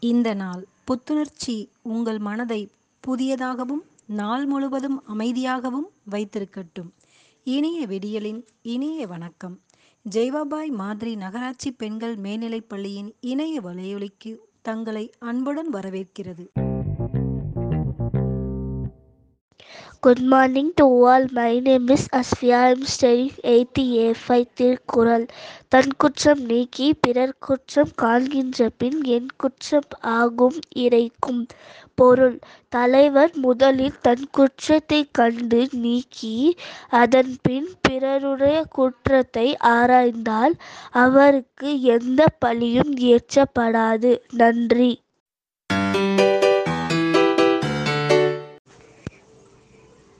இந்த நாள் புத்துணர்ச்சி உங்கள் மனதை புதியதாகவும் நாள் முழுவதும் அமைதியாகவும் வைத்திருக்கட்டும். இனிய விடியலின் இனிய வணக்கம். ஜெய்வாபாய் மாதிரி நகராட்சி பெண்கள் மேல்நிலைப் பள்ளியின் இணைய வலையொலிக்கு தங்களை அன்புடன் வரவேற்கிறது. Good morning to all my name is Aswiya I'm am studying 8th A5 திருக்குறள் தன் குற்றம் நீக்கி பிறர் குற்றம் காண்கின்ற பின் என் குற்றம் ஆகும் இறைக்கும் பொருள். தலைவர் முதலில் தன் குற்றத்தை கண்டு நீக்கி அதன் பின் பிறருடைய குற்றத்தை ஆராய்ந்தால் அவருக்கு எந்த பழியும் ஏற்றப்படாது. நன்றி.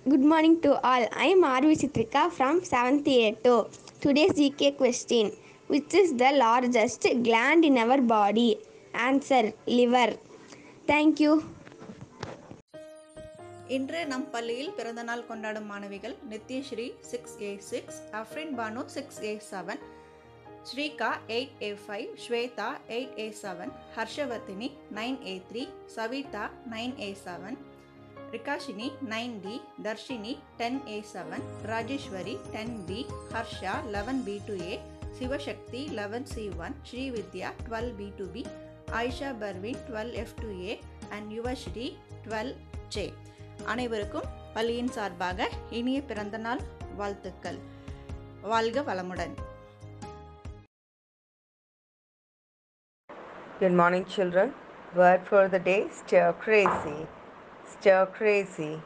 Good morning to all. I am Arvi Chitrika from 7th A2. Today's GK question Which is the largest gland in our body? Answer liver. Thank you. இன்று நம் பள்ளியில் பிறந்தநாள் கொண்டாடும் மாணவிகள் Nithyashree six A six Afrin Banu six A seven Srika eight A five Swetha eight A seven Harshavardhini nine A three Savitha nine A seven Rikashini nine D Dharshini ten A seven Rajeswari ten B Harsha eleven B two A Sivasakthi eleven C one Srividya twelve B two B Ayesha Parveen twelve F two A and Yuvasree twelve J அனைவருக்கும் பள்ளியின் சார்பாக இனிய பிறந்தநாள் வாழ்த்துக்கள் வாழ்க வளமுடன் Good morning, children. Word for the day stir crazy. Stir crazy,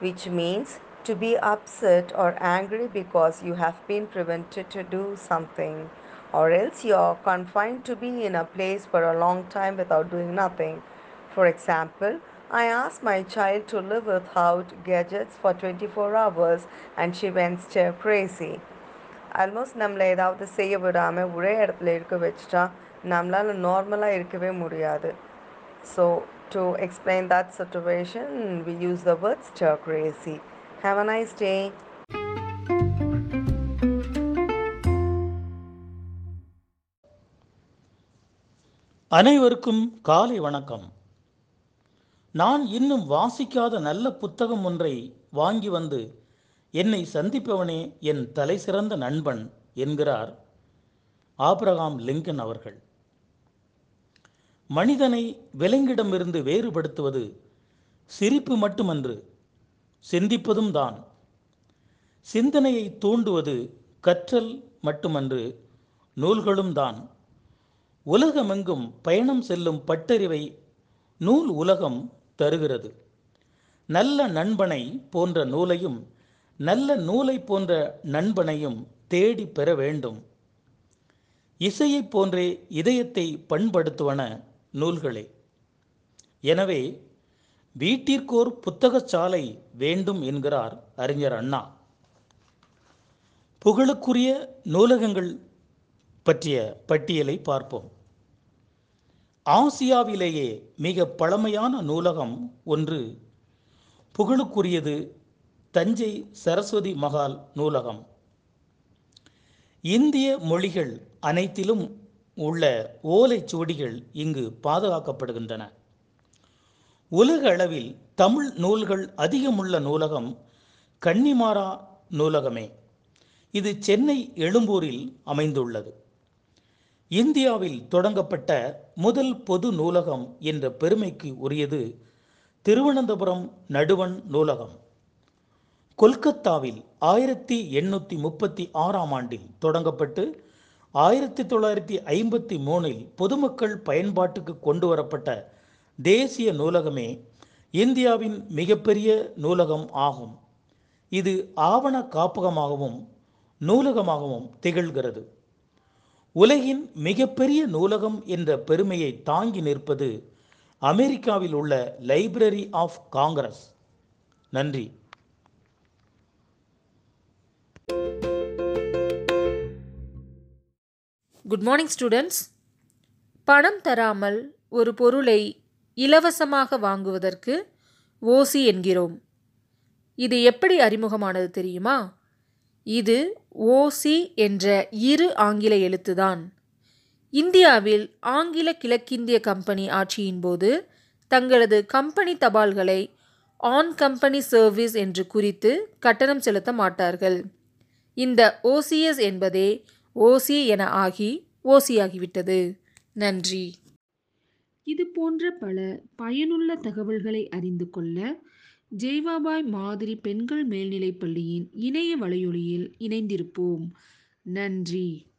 which means to be upset or angry because you have been prevented to do something, or else you are confined to be in a place for a long time without doing nothing. For example, I asked my child to live without gadgets for 24 hours and she went stir crazy. Almost நம்மளை ஏதாவது செய்ய விடாமல் ஒரே இடத்துல இருக்க வச்சுட்டா நம்மளால் நார்மலாக இருக்கவே முடியாது so to explain that situation, we use the word stir crazy. Have a nice day. அனைவருக்கும் காலை வணக்கம் நான் இன்னும் வாசிக்காத நல்ல புத்தகம் ஒன்றை வாங்கி வந்து என்னை சந்திப்பவனே என் தலை சிறந்த நண்பன் என்கிறார் ஆப்ரகாம் லிங்கன் அவர்கள் மனிதனை விலங்கிடமிருந்து வேறுபடுத்துவது சிரிப்பு மட்டுமன்று சிந்திப்பதும் தான். சிந்தனையை தூண்டுவது கற்றல் மட்டுமன்று நூல்களும் தான். உலகமெங்கும் பயணம் செல்லும் பட்டறிவை நூல் உலகம் தருகிறது. நல்ல நண்பனை போன்ற நூலையும் நல்ல நூலை போன்ற நண்பனையும் தேடி பெற வேண்டும். இசையைப் போன்றே இதயத்தை பண்படுத்துவன நூல்களே. எனவே வீட்டிற்கோர் புத்தகச்சாலை வேண்டும் என்கிறார் அறிஞர் அண்ணா. புகழுக்குரிய நூலகங்கள் பற்றிய பட்டியலை பார்ப்போம். ஆசியாவிலேயே மிக பழமையான நூலகம் ஒன்று புகழுக்குரியது தஞ்சை சரஸ்வதி மகால் நூலகம். இந்திய மொழிகள் அனைத்திலும் உள்ள ஓலைச்சுவடிகள் இங்கு பாதுகாக்கப்படுகின்றன. உலக அளவில் தமிழ் நூல்கள் அதிகமுள்ள நூலகம் கன்னிமாரா நூலகமே. இது சென்னை எழும்பூரில் அமைந்துள்ளது. இந்தியாவில் தொடங்கப்பட்ட முதல் பொது நூலகம் என்ற பெருமைக்கு உரியது திருவனந்தபுரம் நடுவண் நூலகம். கொல்கத்தாவில் ஆயிரத்தி எண்ணூற்றி முப்பத்தி ஆறாம் ஆண்டில் தொடங்கப்பட்டு ஆயிரத்தி தொள்ளாயிரத்தி ஐம்பத்தி மூணில் பொதுமக்கள் பயன்பாட்டுக்கு கொண்டு வரப்பட்ட தேசிய நூலகமே இந்தியாவின் மிகப்பெரிய நூலகம் ஆகும். இது ஆவண காப்பகமாகவும் நூலகமாகவும் திகழ்கிறது. உலகின் மிகப்பெரிய நூலகம் என்ற பெருமையை தாங்கி நிற்பது அமெரிக்காவில் உள்ள லைப்ரரி ஆஃப் காங்கிரஸ். நன்றி. குட் மார்னிங் ஸ்டூடெண்ட்ஸ் பணம் தராமல் ஒரு பொருளை இலவசமாக வாங்குவதற்கு ஓசி என்கிறோம். இது எப்படி அறிமுகமானது தெரியுமா? இது ஓசி என்ற இரு ஆங்கில எழுத்துதான். இந்தியாவில் ஆங்கில கிழக்கிந்திய கம்பெனி ஆட்சியின் போது தங்களது கம்பெனி தபால்களை ஆன் கம்பெனி சர்வீஸ் என்று குறித்து கட்டணம் செலுத்த மாட்டார்கள். இந்த ஓசிஎஸ் என்பதே ஓசி என ஆகி ஓசியாகிவிட்டது. நன்றி. இது போன்ற பல பயனுள்ள தகவல்களை அறிந்து கொள்ள ஜெய்வாபாய் மாதிரி பெண்கள் மேல்நிலைப் பள்ளியின் இணைய வலையொலியில் இணைந்திருப்போம். நன்றி.